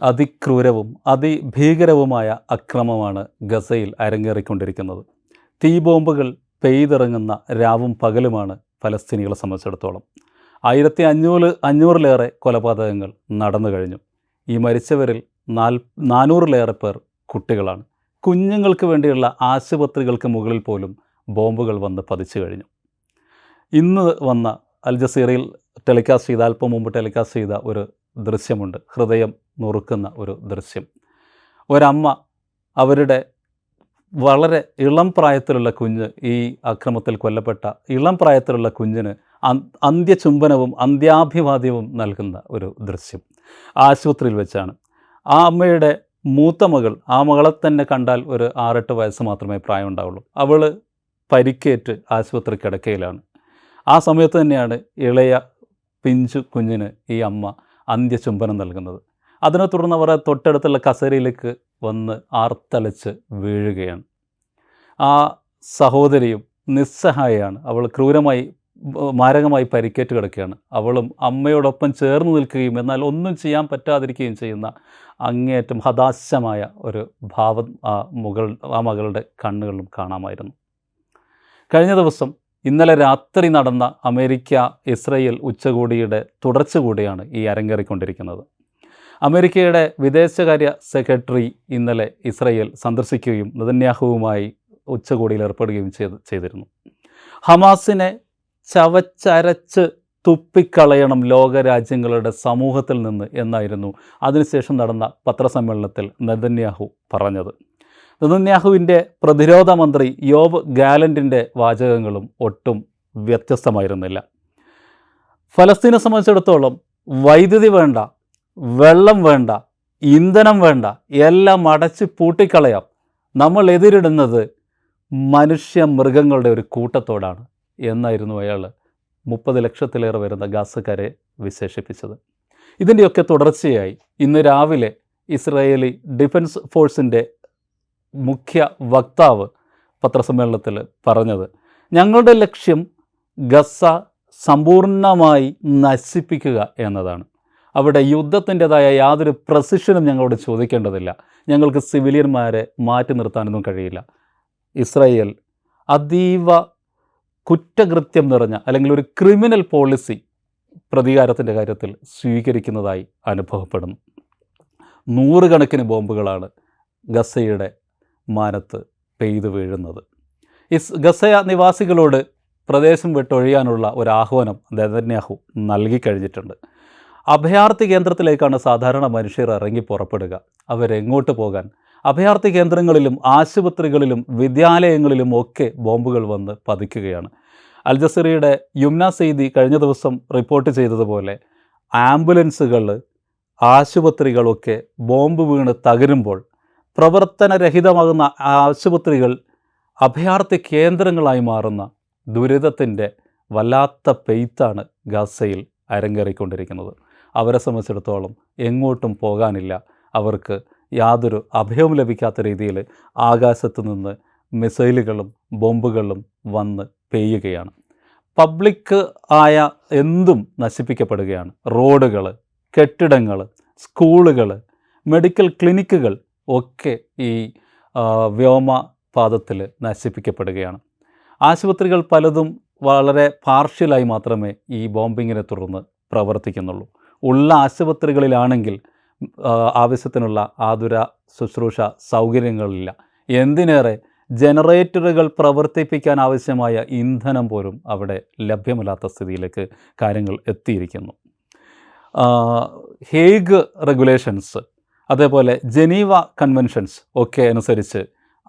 അതിക്രൂരവും അതിഭീകരവുമായ അക്രമമാണ് ഗസയിൽ അരങ്ങേറിക്കൊണ്ടിരിക്കുന്നത്. തീ ബോംബുകൾ പെയ്തിറങ്ങുന്ന രാവും പകലുമാണ് ഫലസ്തീനികളെ സംബന്ധിച്ചിടത്തോളം. ആയിരത്തി അഞ്ഞൂറ് അഞ്ഞൂറിലേറെ കൊലപാതകങ്ങൾ നടന്നു കഴിഞ്ഞു. ഈ മരിച്ചവരിൽ നാൽ നാനൂറിലേറെ പേർ കുട്ടികളാണ്. കുഞ്ഞുങ്ങൾക്ക് വേണ്ടിയുള്ള ആശുപത്രികൾക്ക് മുകളിൽ പോലും ബോംബുകൾ വന്ന് പതിച്ചു കഴിഞ്ഞു. ഇന്ന് വന്ന അൽ ജസീറയിൽ ടെലികാസ്റ്റ് ചെയ്ത അല്പം മുമ്പ് ടെലികാസ്റ്റ് ചെയ്ത ഒരു ദൃശ്യമുണ്ട്. ഹൃദയം നുറുക്കുന്ന ഒരു ദൃശ്യം. ഒരമ്മ അവരുടെ വളരെ ഇളം പ്രായത്തിലുള്ള കുഞ്ഞ് ഈ അക്രമത്തിൽ കൊല്ലപ്പെട്ട ഇളം പ്രായത്തിലുള്ള കുഞ്ഞിന് അന്ത്യചുംബനവും അന്ത്യാഭിവാദ്യവും നൽകുന്ന ഒരു ദൃശ്യം ആശുപത്രിയിൽ വെച്ചാണ്. ആ അമ്മയുടെ മൂത്ത മകൾ ആ മകളെ തന്നെ കണ്ടാൽ ഒരു ആറെട്ട് വയസ്സ് മാത്രമേ പ്രായമുണ്ടാവുള്ളൂ. അവൾ പരിക്കേറ്റ് ആശുപത്രി കിടക്കയിലാണ്. ആ സമയത്ത് തന്നെയാണ് ഇളയ പിഞ്ചു കുഞ്ഞിന് ഈ അമ്മ അന്ത്യചുംബനം നൽകുന്നത്. അതിനെ തുടർന്ന് അവർ തൊട്ടടുത്തുള്ള കസേരയിലേക്ക് വന്ന് ആർത്തലച്ച് വീഴുകയാണ്. ആ സഹോദരിയും നിസ്സഹായയാണ് അവൾ ക്രൂരമായി മാരകമായി പരിക്കേറ്റ് കിടക്കുകയാണ്. അവളും അമ്മയോടൊപ്പം ചേർന്ന് നിൽക്കുകയും എന്നാൽ ഒന്നും ചെയ്യാൻ പറ്റാതിരിക്കുകയും ചെയ്യുന്ന അങ്ങേയറ്റം ഹതാശമായ ഒരു ഭാവം ആ മുകൾ ആ മകളുടെ കണ്ണുകളിലും കാണാമായിരുന്നു. കഴിഞ്ഞ ദിവസം ഇന്നലെ രാത്രി നടന്ന അമേരിക്ക ഇസ്രയേൽ ഉച്ചകോടിയുടെ തുടർച്ച കൂടിയാണ് ഈ അരങ്ങേറിക്കൊണ്ടിരിക്കുന്നത്. അമേരിക്കയുടെ വിദേശകാര്യ സെക്രട്ടറി ഇന്നലെ ഇസ്രയേൽ സന്ദർശിക്കുകയും നിതന്യാഹുവുമായി ഉച്ചകോടിയിൽ ഏർപ്പെടുകയും ചെയ്ത് ചെയ്തിരുന്നു. ഹമാസിനെ ചവച്ചരച്ച് തുപ്പിക്കളയണം ലോകരാജ്യങ്ങളുടെ സമൂഹത്തിൽ നിന്ന് എന്നായിരുന്നു അതിനുശേഷം നടന്ന പത്രസമ്മേളനത്തിൽ നെതന്യാഹു പറഞ്ഞത്. നെതന്യാഹുവിന്റെ പ്രതിരോധ മന്ത്രി യോബ് ഗാലന്റിന്റെ വാചകങ്ങളും ഒട്ടും വ്യത്യസ്തമായിരുന്നില്ല. ഫലസ്തീനെ സംബന്ധിച്ചിടത്തോളം വൈദ്യുതി വേണ്ട വെള്ളം വേണ്ട ഇന്ധനം വേണ്ട എല്ലാം അടച്ച് പൂട്ടിക്കളയാം. നമ്മൾ എതിരിടുന്നത് മനുഷ്യ മൃഗങ്ങളുടെ ഒരു കൂട്ടത്തോടാണ് എന്നായിരുന്നു അയാൾ മുപ്പത് ലക്ഷത്തിലേറെ വരുന്ന ഗാസക്കാരെ വിശേഷിപ്പിച്ചത്. ഇതിന്റെയൊക്കെ തുടർച്ചയായി ഇന്ന് രാവിലെ ഇസ്രായേലി ഡിഫൻസ് ഫോഴ്സിന്റെ മുഖ്യ വക്താവ് പത്രസമ്മേളനത്തിൽ പറഞ്ഞത് ഞങ്ങളുടെ ലക്ഷ്യം ഗസ സമ്പൂർണമായി നശിപ്പിക്കുക എന്നതാണ്. അവിടെ യുദ്ധത്തിന്റെതായ യാതൊരു പ്രസിഷനും ഞങ്ങളോട് ചോദിക്കേണ്ടതില്ല. ഞങ്ങൾക്ക് സിവിലിയന്മാരെ മാറ്റി നിർത്താനൊന്നും കഴിയില്ല. ഇസ്രായേൽ അതീവ കുറ്റകൃത്യം നിറഞ്ഞ അല്ലെങ്കിൽ ഒരു ക്രിമിനൽ പോളിസി പ്രതികാരത്തിന്റെ കാര്യത്തിൽ സ്വീകരിക്കുന്നതായി അനുഭവപ്പെടുന്നു. നൂറുകണക്കിന് ബോംബുകളാണ് ഗസയുടെ മാനത്ത് പെയ്തു വീഴുന്നത്. ഇസ് ഗസയ നിവാസികളോട് പ്രദേശം വിട്ടൊഴിയാനുള്ള ഒരു ആഹ്വാനം നെതന്യാഹു നൽകിക്കഴിഞ്ഞിട്ടുണ്ട് അഭയാർത്ഥി കേന്ദ്രത്തിലേക്കാണ് സാധാരണ മനുഷ്യർ ഇറങ്ങി പുറപ്പെടുക. അവരെങ്ങോട്ട് പോകാൻ? അഭയാർത്ഥി കേന്ദ്രങ്ങളിലും ആശുപത്രികളിലും വിദ്യാലയങ്ങളിലും ഒക്കെ ബോംബുകൾ വന്ന് പതിക്കുകയാണ്. അൽ ജസീറയുടെ യുംന സെയ്തി കഴിഞ്ഞ ദിവസം റിപ്പോർട്ട് ചെയ്തതുപോലെ ആംബുലൻസുകൾ ആശുപത്രികളൊക്കെ ബോംബ് വീണ് തകരുമ്പോൾ പ്രവർത്തനരഹിതമാകുന്ന ആശുപത്രികൾ അഭയാർത്ഥി കേന്ദ്രങ്ങളായി മാറുന്ന ദുരിതത്തിന്റെ വല്ലാത്ത പെയ്ത്താണ് ഗാസയിൽ അരങ്ങേറിക്കൊണ്ടിരിക്കുന്നത്. അവരെ സംബന്ധിച്ചിടത്തോളം എങ്ങോട്ടും പോകാനില്ല. അവർക്ക് യാതൊരു അഭയവും ലഭിക്കാത്ത രീതിയിൽ ആകാശത്ത് നിന്ന് മിസൈലുകളും ബോംബുകളും വന്ന് പെയ്യുകയാണ്. പബ്ലിക് ആയ എന്തും നശിപ്പിക്കപ്പെടുകയാണ്. റോഡുകൾ കെട്ടിടങ്ങൾ സ്കൂളുകൾ മെഡിക്കൽ ക്ലിനിക്കുകൾ ഒക്കെ ഈ വ്യോമ വ്യോമപാതത്തിൽ നശിപ്പിക്കപ്പെടുകയാണ്. ആശുപത്രികൾ പലതും വളരെ പാർഷ്യലായി മാത്രമേ ഈ ബോംബിങ്ങിനെ തുടർന്ന് പ്രവർത്തിക്കുന്നുള്ളൂ. ഉള്ള ആശുപത്രികളിലാണെങ്കിൽ ആവശ്യത്തിനുള്ള ആതുര ശുശ്രൂഷ സൗകര്യങ്ങളില്ല. എന്തിനേറെ ജനറേറ്ററുകൾ പ്രവർത്തിപ്പിക്കാൻ ആവശ്യമായ ഇന്ധനം പോലും അവിടെ ലഭ്യമല്ലാത്ത സ്ഥിതിയിലേക്ക് കാര്യങ്ങൾ എത്തിയിരിക്കുന്നു. ഹേഗ് റെഗുലേഷൻസ് അതേപോലെ ജനീവ കൺവെൻഷൻസ് ഒക്കെ അനുസരിച്ച്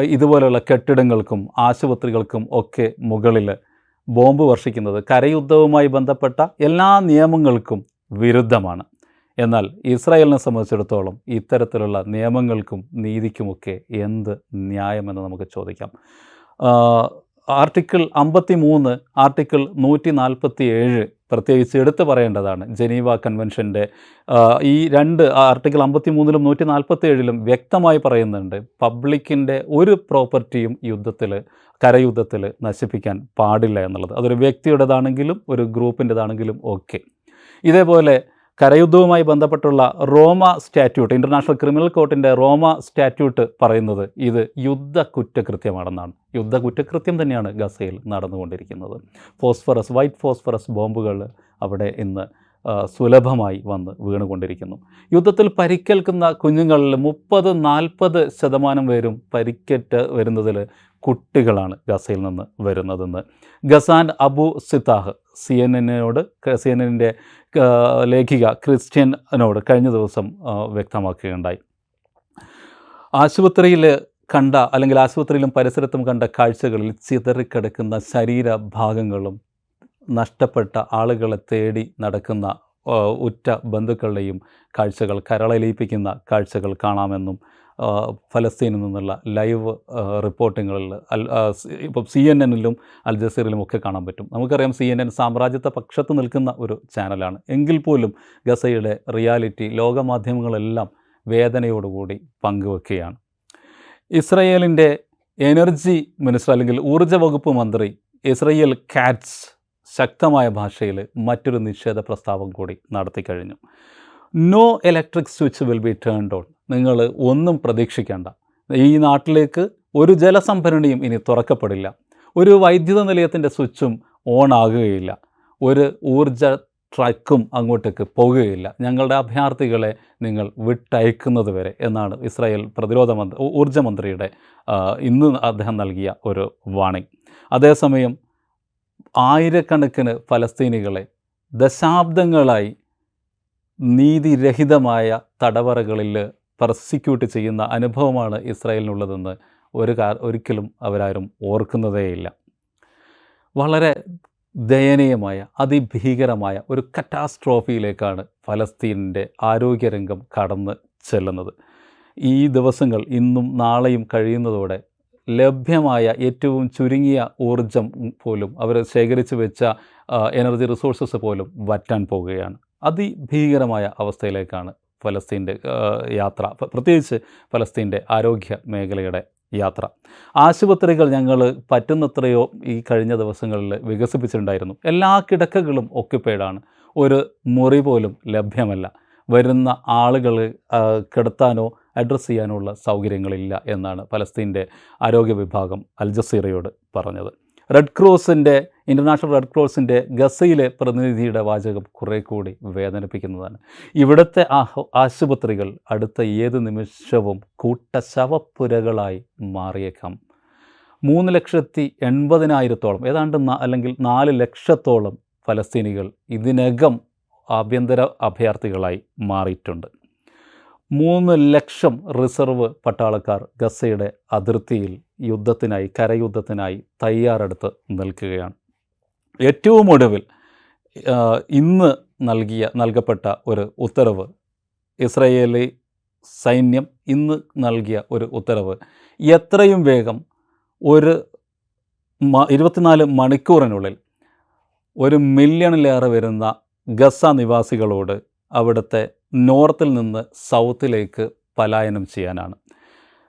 ഇതുപോലെയുള്ള കെട്ടിടങ്ങൾക്കും ആശുപത്രികൾക്കും ഒക്കെ മുകളിൽ ബോംബ് വർഷിക്കുന്നത് കരയുദ്ധവുമായി ബന്ധപ്പെട്ട എല്ലാ നിയമങ്ങൾക്കും വിരുദ്ധമാണ്. എന്നാൽ ഇസ്രായേലിനെ സംബന്ധിച്ചിടത്തോളം ഇത്തരത്തിലുള്ള നിയമങ്ങൾക്കും നീതിക്കുമൊക്കെ എന്ത് ന്യായമെന്ന് നമുക്ക് ചോദിക്കാം. ആർട്ടിക്കിൾ അമ്പത്തി മൂന്ന് ആർട്ടിക്കിൾ നൂറ്റി നാൽപ്പത്തി ഏഴ് പ്രത്യേകിച്ച് എടുത്തു പറയേണ്ടതാണ്. ജനീവ കൺവെൻഷന്റെ ഈ രണ്ട് ആർട്ടിക്കിൾ അമ്പത്തി മൂന്നിലും നൂറ്റി നാൽപ്പത്തി ഏഴിലും വ്യക്തമായി പറയുന്നുണ്ട് പബ്ലിക്കിന്റെ ഒരു പ്രോപ്പർട്ടിയും യുദ്ധത്തിൽ കരയുദ്ധത്തിൽ നശിപ്പിക്കാൻ പാടില്ല എന്നുള്ളത്. അതൊരു വ്യക്തിയുടേതാണെങ്കിലും ഒരു ഗ്രൂപ്പിന്റെതാണെങ്കിലും ഒക്കെ. ഇതേപോലെ കരയുദ്ധവുമായി ബന്ധപ്പെട്ടുള്ള റോമ സ്റ്റാറ്റ്യൂട്ട് ഇന്റർനാഷണൽ ക്രിമിനൽ കോർട്ടിന്റെ റോമ സ്റ്റാറ്റ്യൂട്ട് പറയുന്നത് ഇത് യുദ്ധ കുറ്റകൃത്യമാണെന്നാണ് യുദ്ധ കുറ്റകൃത്യം തന്നെയാണ് ഗസയിൽ നടന്നുകൊണ്ടിരിക്കുന്നത്. ഫോസ്ഫറസ് വൈറ്റ് ഫോസ്ഫറസ് ബോംബുകൾ അവിടെ ഇന്ന് സുലഭമായി വന്ന് വീണുകൊണ്ടിരിക്കുന്നു. യുദ്ധത്തിൽ പരിക്കേൽക്കുന്ന കുഞ്ഞുങ്ങളിൽ മുപ്പത് നാൽപ്പത് ശതമാനം പേരും പരിക്കേറ്റ് വരുന്നതിൽ കുട്ടികളാണ് ഗസയിൽ നിന്ന് വരുന്നതെന്ന്. Ghassan Abu Sittah C N എന്നിനോട് C N എന്നിന്റെ ലേഖിക ക്രിസ്ത്യനോട് കഴിഞ്ഞ ദിവസം വ്യക്തമാക്കുകയുണ്ടായി. ആശുപത്രിയിൽ കണ്ട അല്ലെങ്കിൽ ആശുപത്രിയിലും പരിസരത്തും കണ്ട കാഴ്ചകളിൽ ചിതറിക്കിടക്കുന്ന ശരീരഭാഗങ്ങളും നഷ്ടപ്പെട്ട ആളുകളെ തേടി നടക്കുന്ന ഉറ്റ ബന്ധുക്കളുടെയും കാഴ്ചകൾ കരളലിയിപ്പിക്കുന്ന കാഴ്ചകൾ കാണാമെന്നും ഫലസ്തീനിൽ നിന്നുള്ള ലൈവ് റിപ്പോർട്ടിങ്ങുകളിൽ അൽ ഇപ്പം സി എൻ എന്നിലും അൽ ജസീറിലും ഒക്കെ കാണാൻ പറ്റും. നമുക്കറിയാം സി എൻ എൻ സാമ്രാജ്യത്തെ പക്ഷത്ത് നിൽക്കുന്ന ഒരു ചാനലാണ്. എങ്കിൽ പോലും ഗസയുടെ റിയാലിറ്റി ലോകമാധ്യമങ്ങളെല്ലാം വേദനയോടുകൂടി പങ്കുവെക്കുകയാണ്. ഇസ്രയേലിന്റെ എനർജി മിനിസ്റ്റർ അല്ലെങ്കിൽ ഊർജ വകുപ്പ് മന്ത്രി ഇസ്രയേൽ കാറ്റ്സ് ശക്തമായ ഭാഷയിൽ മറ്റൊരു നിഷേധ പ്രസ്താവം കൂടി നടത്തിക്കഴിഞ്ഞു no electric switch will be turned on നിങ്ങൾ ഒന്നും പ്രതീക്ഷിക്കേണ്ട. ഈ നാട്ടിലേക്ക് ഒരു ജലസംഭരണിയും ഇനി തുറക്കപ്പെടില്ല. ഒരു വൈദ്യുത നിലയത്തിന്റെ സ്വിച്ചും ഓൺ ആകുകയില്ല. ഒരു ഊർജ ട്രക്കും അങ്ങോട്ടേക്ക് പോകുകയില്ല. ഞങ്ങളുടെ അഭയാർത്ഥികളെ നിങ്ങൾ വിട്ടയക്കുന്നത് വരെ എന്നാണ് ഇസ്രായേൽ പ്രതിരോധ മന്ത്രി ഊ- ഊർജ മന്ത്രിയുടെ ഇന്ന് അദ്ദേഹം നൽകിയ ഒരു വാണിംഗ്. അതേസമയം ആയിരക്കണക്കിന് ഫലസ്തീനികളെ ദശാബ്ദങ്ങളായി നീതിരഹിതമായ തടവറകളിൽ പ്രോസിക്യൂട്ട് ചെയ്യുന്ന അനുഭവമാണ് ഇസ്രായേലിനുള്ളതെന്ന് ഒരു കാ ഒരിക്കലും അവരാരും ഓർക്കുന്നതേയില്ല. വളരെ ദയനീയമായ അതിഭീകരമായ ഒരു കറ്റാസ്ട്രോഫിയിലേക്കാണ് ഫലസ്തീനിന്റെ ആരോഗ്യരംഗം കടന്ന് ചെല്ലുന്നത്. ഈ ദിവസങ്ങൾ ഇന്നും നാളെയും കഴിയുന്നതോടെ ലഭ്യമായ ഏറ്റവും ചുരുങ്ങിയ ഊർജം പോലും അവർ ശേഖരിച്ചു വെച്ച എനർജി റിസോഴ്സസ് പോലും വറ്റാൻ പോവുകയാണ് അതിഭീകരമായ അവസ്ഥയിലേക്കാണ് ഫലസ്തീന്റെ യാത്ര. പ്രത്യേകിച്ച് ഫലസ്തീന്റെ ആരോഗ്യ മേഖലയുടെ യാത്ര. ആശുപത്രികൾ ഞങ്ങൾ പറ്റുന്നത്രയോ ഈ കഴിഞ്ഞ ദിവസങ്ങളിൽ വികസിപ്പിച്ചിട്ടുണ്ടായിരുന്നു. എല്ലാ കിടക്കകളും ഒക്യുപ്പൈഡാണ് ഒരു മുറി പോലും ലഭ്യമല്ല. വരുന്ന ആളുകൾ കിടത്താനോ അഡ്രസ്സ് ചെയ്യാനോ ഉള്ള സൗകര്യങ്ങളില്ല എന്നാണ് ഫലസ്തീന്റെ ആരോഗ്യ വിഭാഗം അൽ ജസീറയോട് പറഞ്ഞത്. റെഡ് ക്രോസിന്റെ ഇന്റർനാഷണൽ റെഡ് ക്രോസിന്റെ ഗസയിലെ പ്രതിനിധിയുടെ വാചകം കുറേ കൂടി വേദനിപ്പിക്കുന്നതാണ്. ഇവിടുത്തെ ആശുപത്രികൾ അടുത്ത ഏത് നിമിഷവും കൂട്ടശവപ്പുരകളായി മാറിയേക്കാം. മൂന്ന് ലക്ഷത്തി എൺപതിനായിരത്തോളം ഏതാണ്ട് അല്ലെങ്കിൽ നാല് ലക്ഷത്തോളം ഫലസ്തീനികൾ ഇതിനകം ആഭ്യന്തര അഭയാർത്ഥികളായി മാറിയിട്ടുണ്ട്. മൂന്ന് ലക്ഷം റിസർവ് പട്ടാളക്കാർ ഗസയുടെ അതിർത്തിയിൽ യുദ്ധത്തിനായി കരയുദ്ധത്തിനായി തയ്യാറെടുത്ത് നിൽക്കുകയാണ്. ഏറ്റവും ഒടുവിൽ ഇന്ന് നൽകിയ നൽകപ്പെട്ട ഒരു ഉത്തരവ് ഇസ്രയേലി സൈന്യം ഇന്ന് നൽകിയ ഒരു ഉത്തരവ് എത്രയും വേഗം ഒരു ഇരുപത്തിനാല് മണിക്കൂറിനുള്ളിൽ ഒരു മില്യണിലേറെ വരുന്ന ഗസ നിവാസികളോട് അവിടുത്തെ നോർത്തിൽ നിന്ന് സൗത്തിലേക്ക് പലായനം ചെയ്യാനാണ്.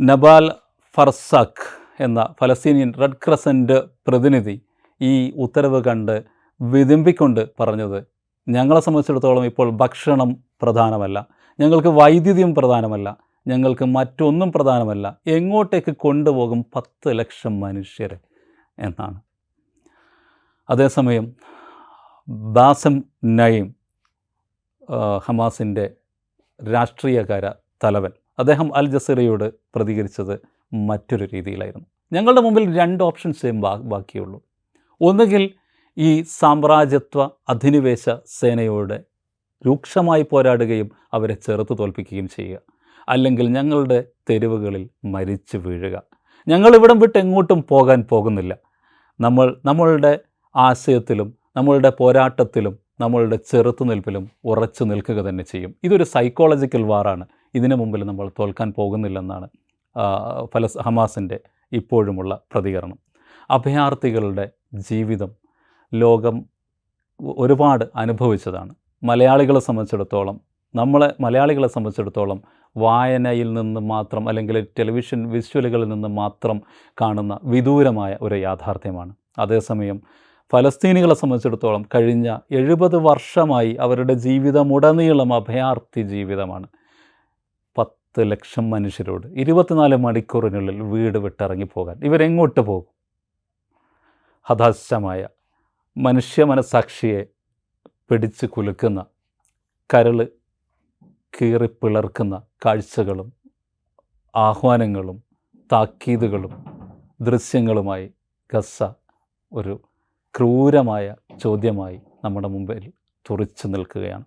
നബാൽ ഫർസാഖ് എന്ന ഫലസ്തീനിയൻ റെഡ് ക്രസന്റ് പ്രതിനിധി ഈ ഉത്തരവ് കണ്ട് വിതുമ്പിക്കൊണ്ട് പറഞ്ഞത് ഞങ്ങളെ സംബന്ധിച്ചിടത്തോളം ഇപ്പോൾ ഭക്ഷണം പ്രധാനമല്ല ഞങ്ങൾക്ക് വൈദ്യുതിയും പ്രധാനമല്ല ഞങ്ങൾക്ക് മറ്റൊന്നും പ്രധാനമല്ല എങ്ങോട്ടേക്ക് കൊണ്ടുപോകും പത്ത് ലക്ഷം മനുഷ്യരെ എന്നാണ്. അതേസമയം ബാസം നയിം ഹമാസിന്റെ രാഷ്ട്രീയകാര തലവൻ അദ്ദേഹം അൽ ജസീറയോട് പ്രതികരിച്ചത് മറ്റൊരു രീതിയിലായിരുന്നു. ഞങ്ങളുടെ മുമ്പിൽ രണ്ട് ഓപ്ഷൻസേ ബാക്കിയുള്ളൂ. ഒന്നുകിൽ ഈ സാമ്രാജ്യത്വ അധിനിവേശ സേനയോട് രൂക്ഷമായി പോരാടുകയും അവരെ ചെറുത്ത് തോൽപ്പിക്കുകയും ചെയ്യുക. അല്ലെങ്കിൽ ഞങ്ങളുടെ തെരുവുകളിൽ മരിച്ചു വീഴുക. ഞങ്ങൾ ഇവിടം വിട്ട് എങ്ങോട്ടും പോകാൻ പോകുന്നില്ല. നമ്മൾ നമ്മളുടെ ആശയത്തിലും നമ്മളുടെ പോരാട്ടത്തിലും നമ്മളുടെ ചെറുത്തുനിൽപ്പിലും ഉറച്ചു നിൽക്കുക തന്നെ ചെയ്യും. ഇതൊരു സൈക്കോളജിക്കൽ വാറാണ് ഇതിനു മുമ്പിൽ നമ്മൾ തോൽക്കാൻ പോകുന്നില്ലെന്നാണ്. ഫലസ് ഹമാസിന്റെ ഇപ്പോഴുമുള്ള പ്രതികരണം. അഭയാർത്ഥികളുടെ ജീവിതം ലോകം ഒരുപാട് അനുഭവിച്ചതാണ്. മലയാളികളെ സംബന്ധിച്ചിടത്തോളം നമ്മളെ മലയാളികളെ സംബന്ധിച്ചിടത്തോളം വായനയിൽ നിന്ന് മാത്രം അല്ലെങ്കിൽ ടെലിവിഷൻ വിഷ്വലുകളിൽ നിന്ന് മാത്രം കാണുന്ന വിദൂരമായ ഒരു യാഥാർത്ഥ്യമാണ്. അതേസമയം ഫലസ്തീനികളെ സംബന്ധിച്ചിടത്തോളം കഴിഞ്ഞ എഴുപത് വർഷമായി അവരുടെ ജീവിതമുടനീളം അഭയാർത്ഥി ജീവിതമാണ്. പത്ത് ലക്ഷം മനുഷ്യരോട് ഇരുപത്തിനാല് മണിക്കൂറിനുള്ളിൽ വീട് വിട്ടിറങ്ങിപ്പോകാൻ ഇവരെങ്ങോട്ട് പോകും? ഹതാശമായ മനുഷ്യ മനസാക്ഷിയെ പിടിച്ച് കുലുക്കുന്ന കരൾ കീറിപ്പിളർക്കുന്ന കാഴ്ചകളും ആഹ്വാനങ്ങളും താക്കീതുകളും ദൃശ്യങ്ങളുമായി ഗസ ഒരു ക്രൂരമായ ചോദ്യമായി നമ്മുടെ മുമ്പിൽ തുറിച്ചു നിൽക്കുകയാണ്.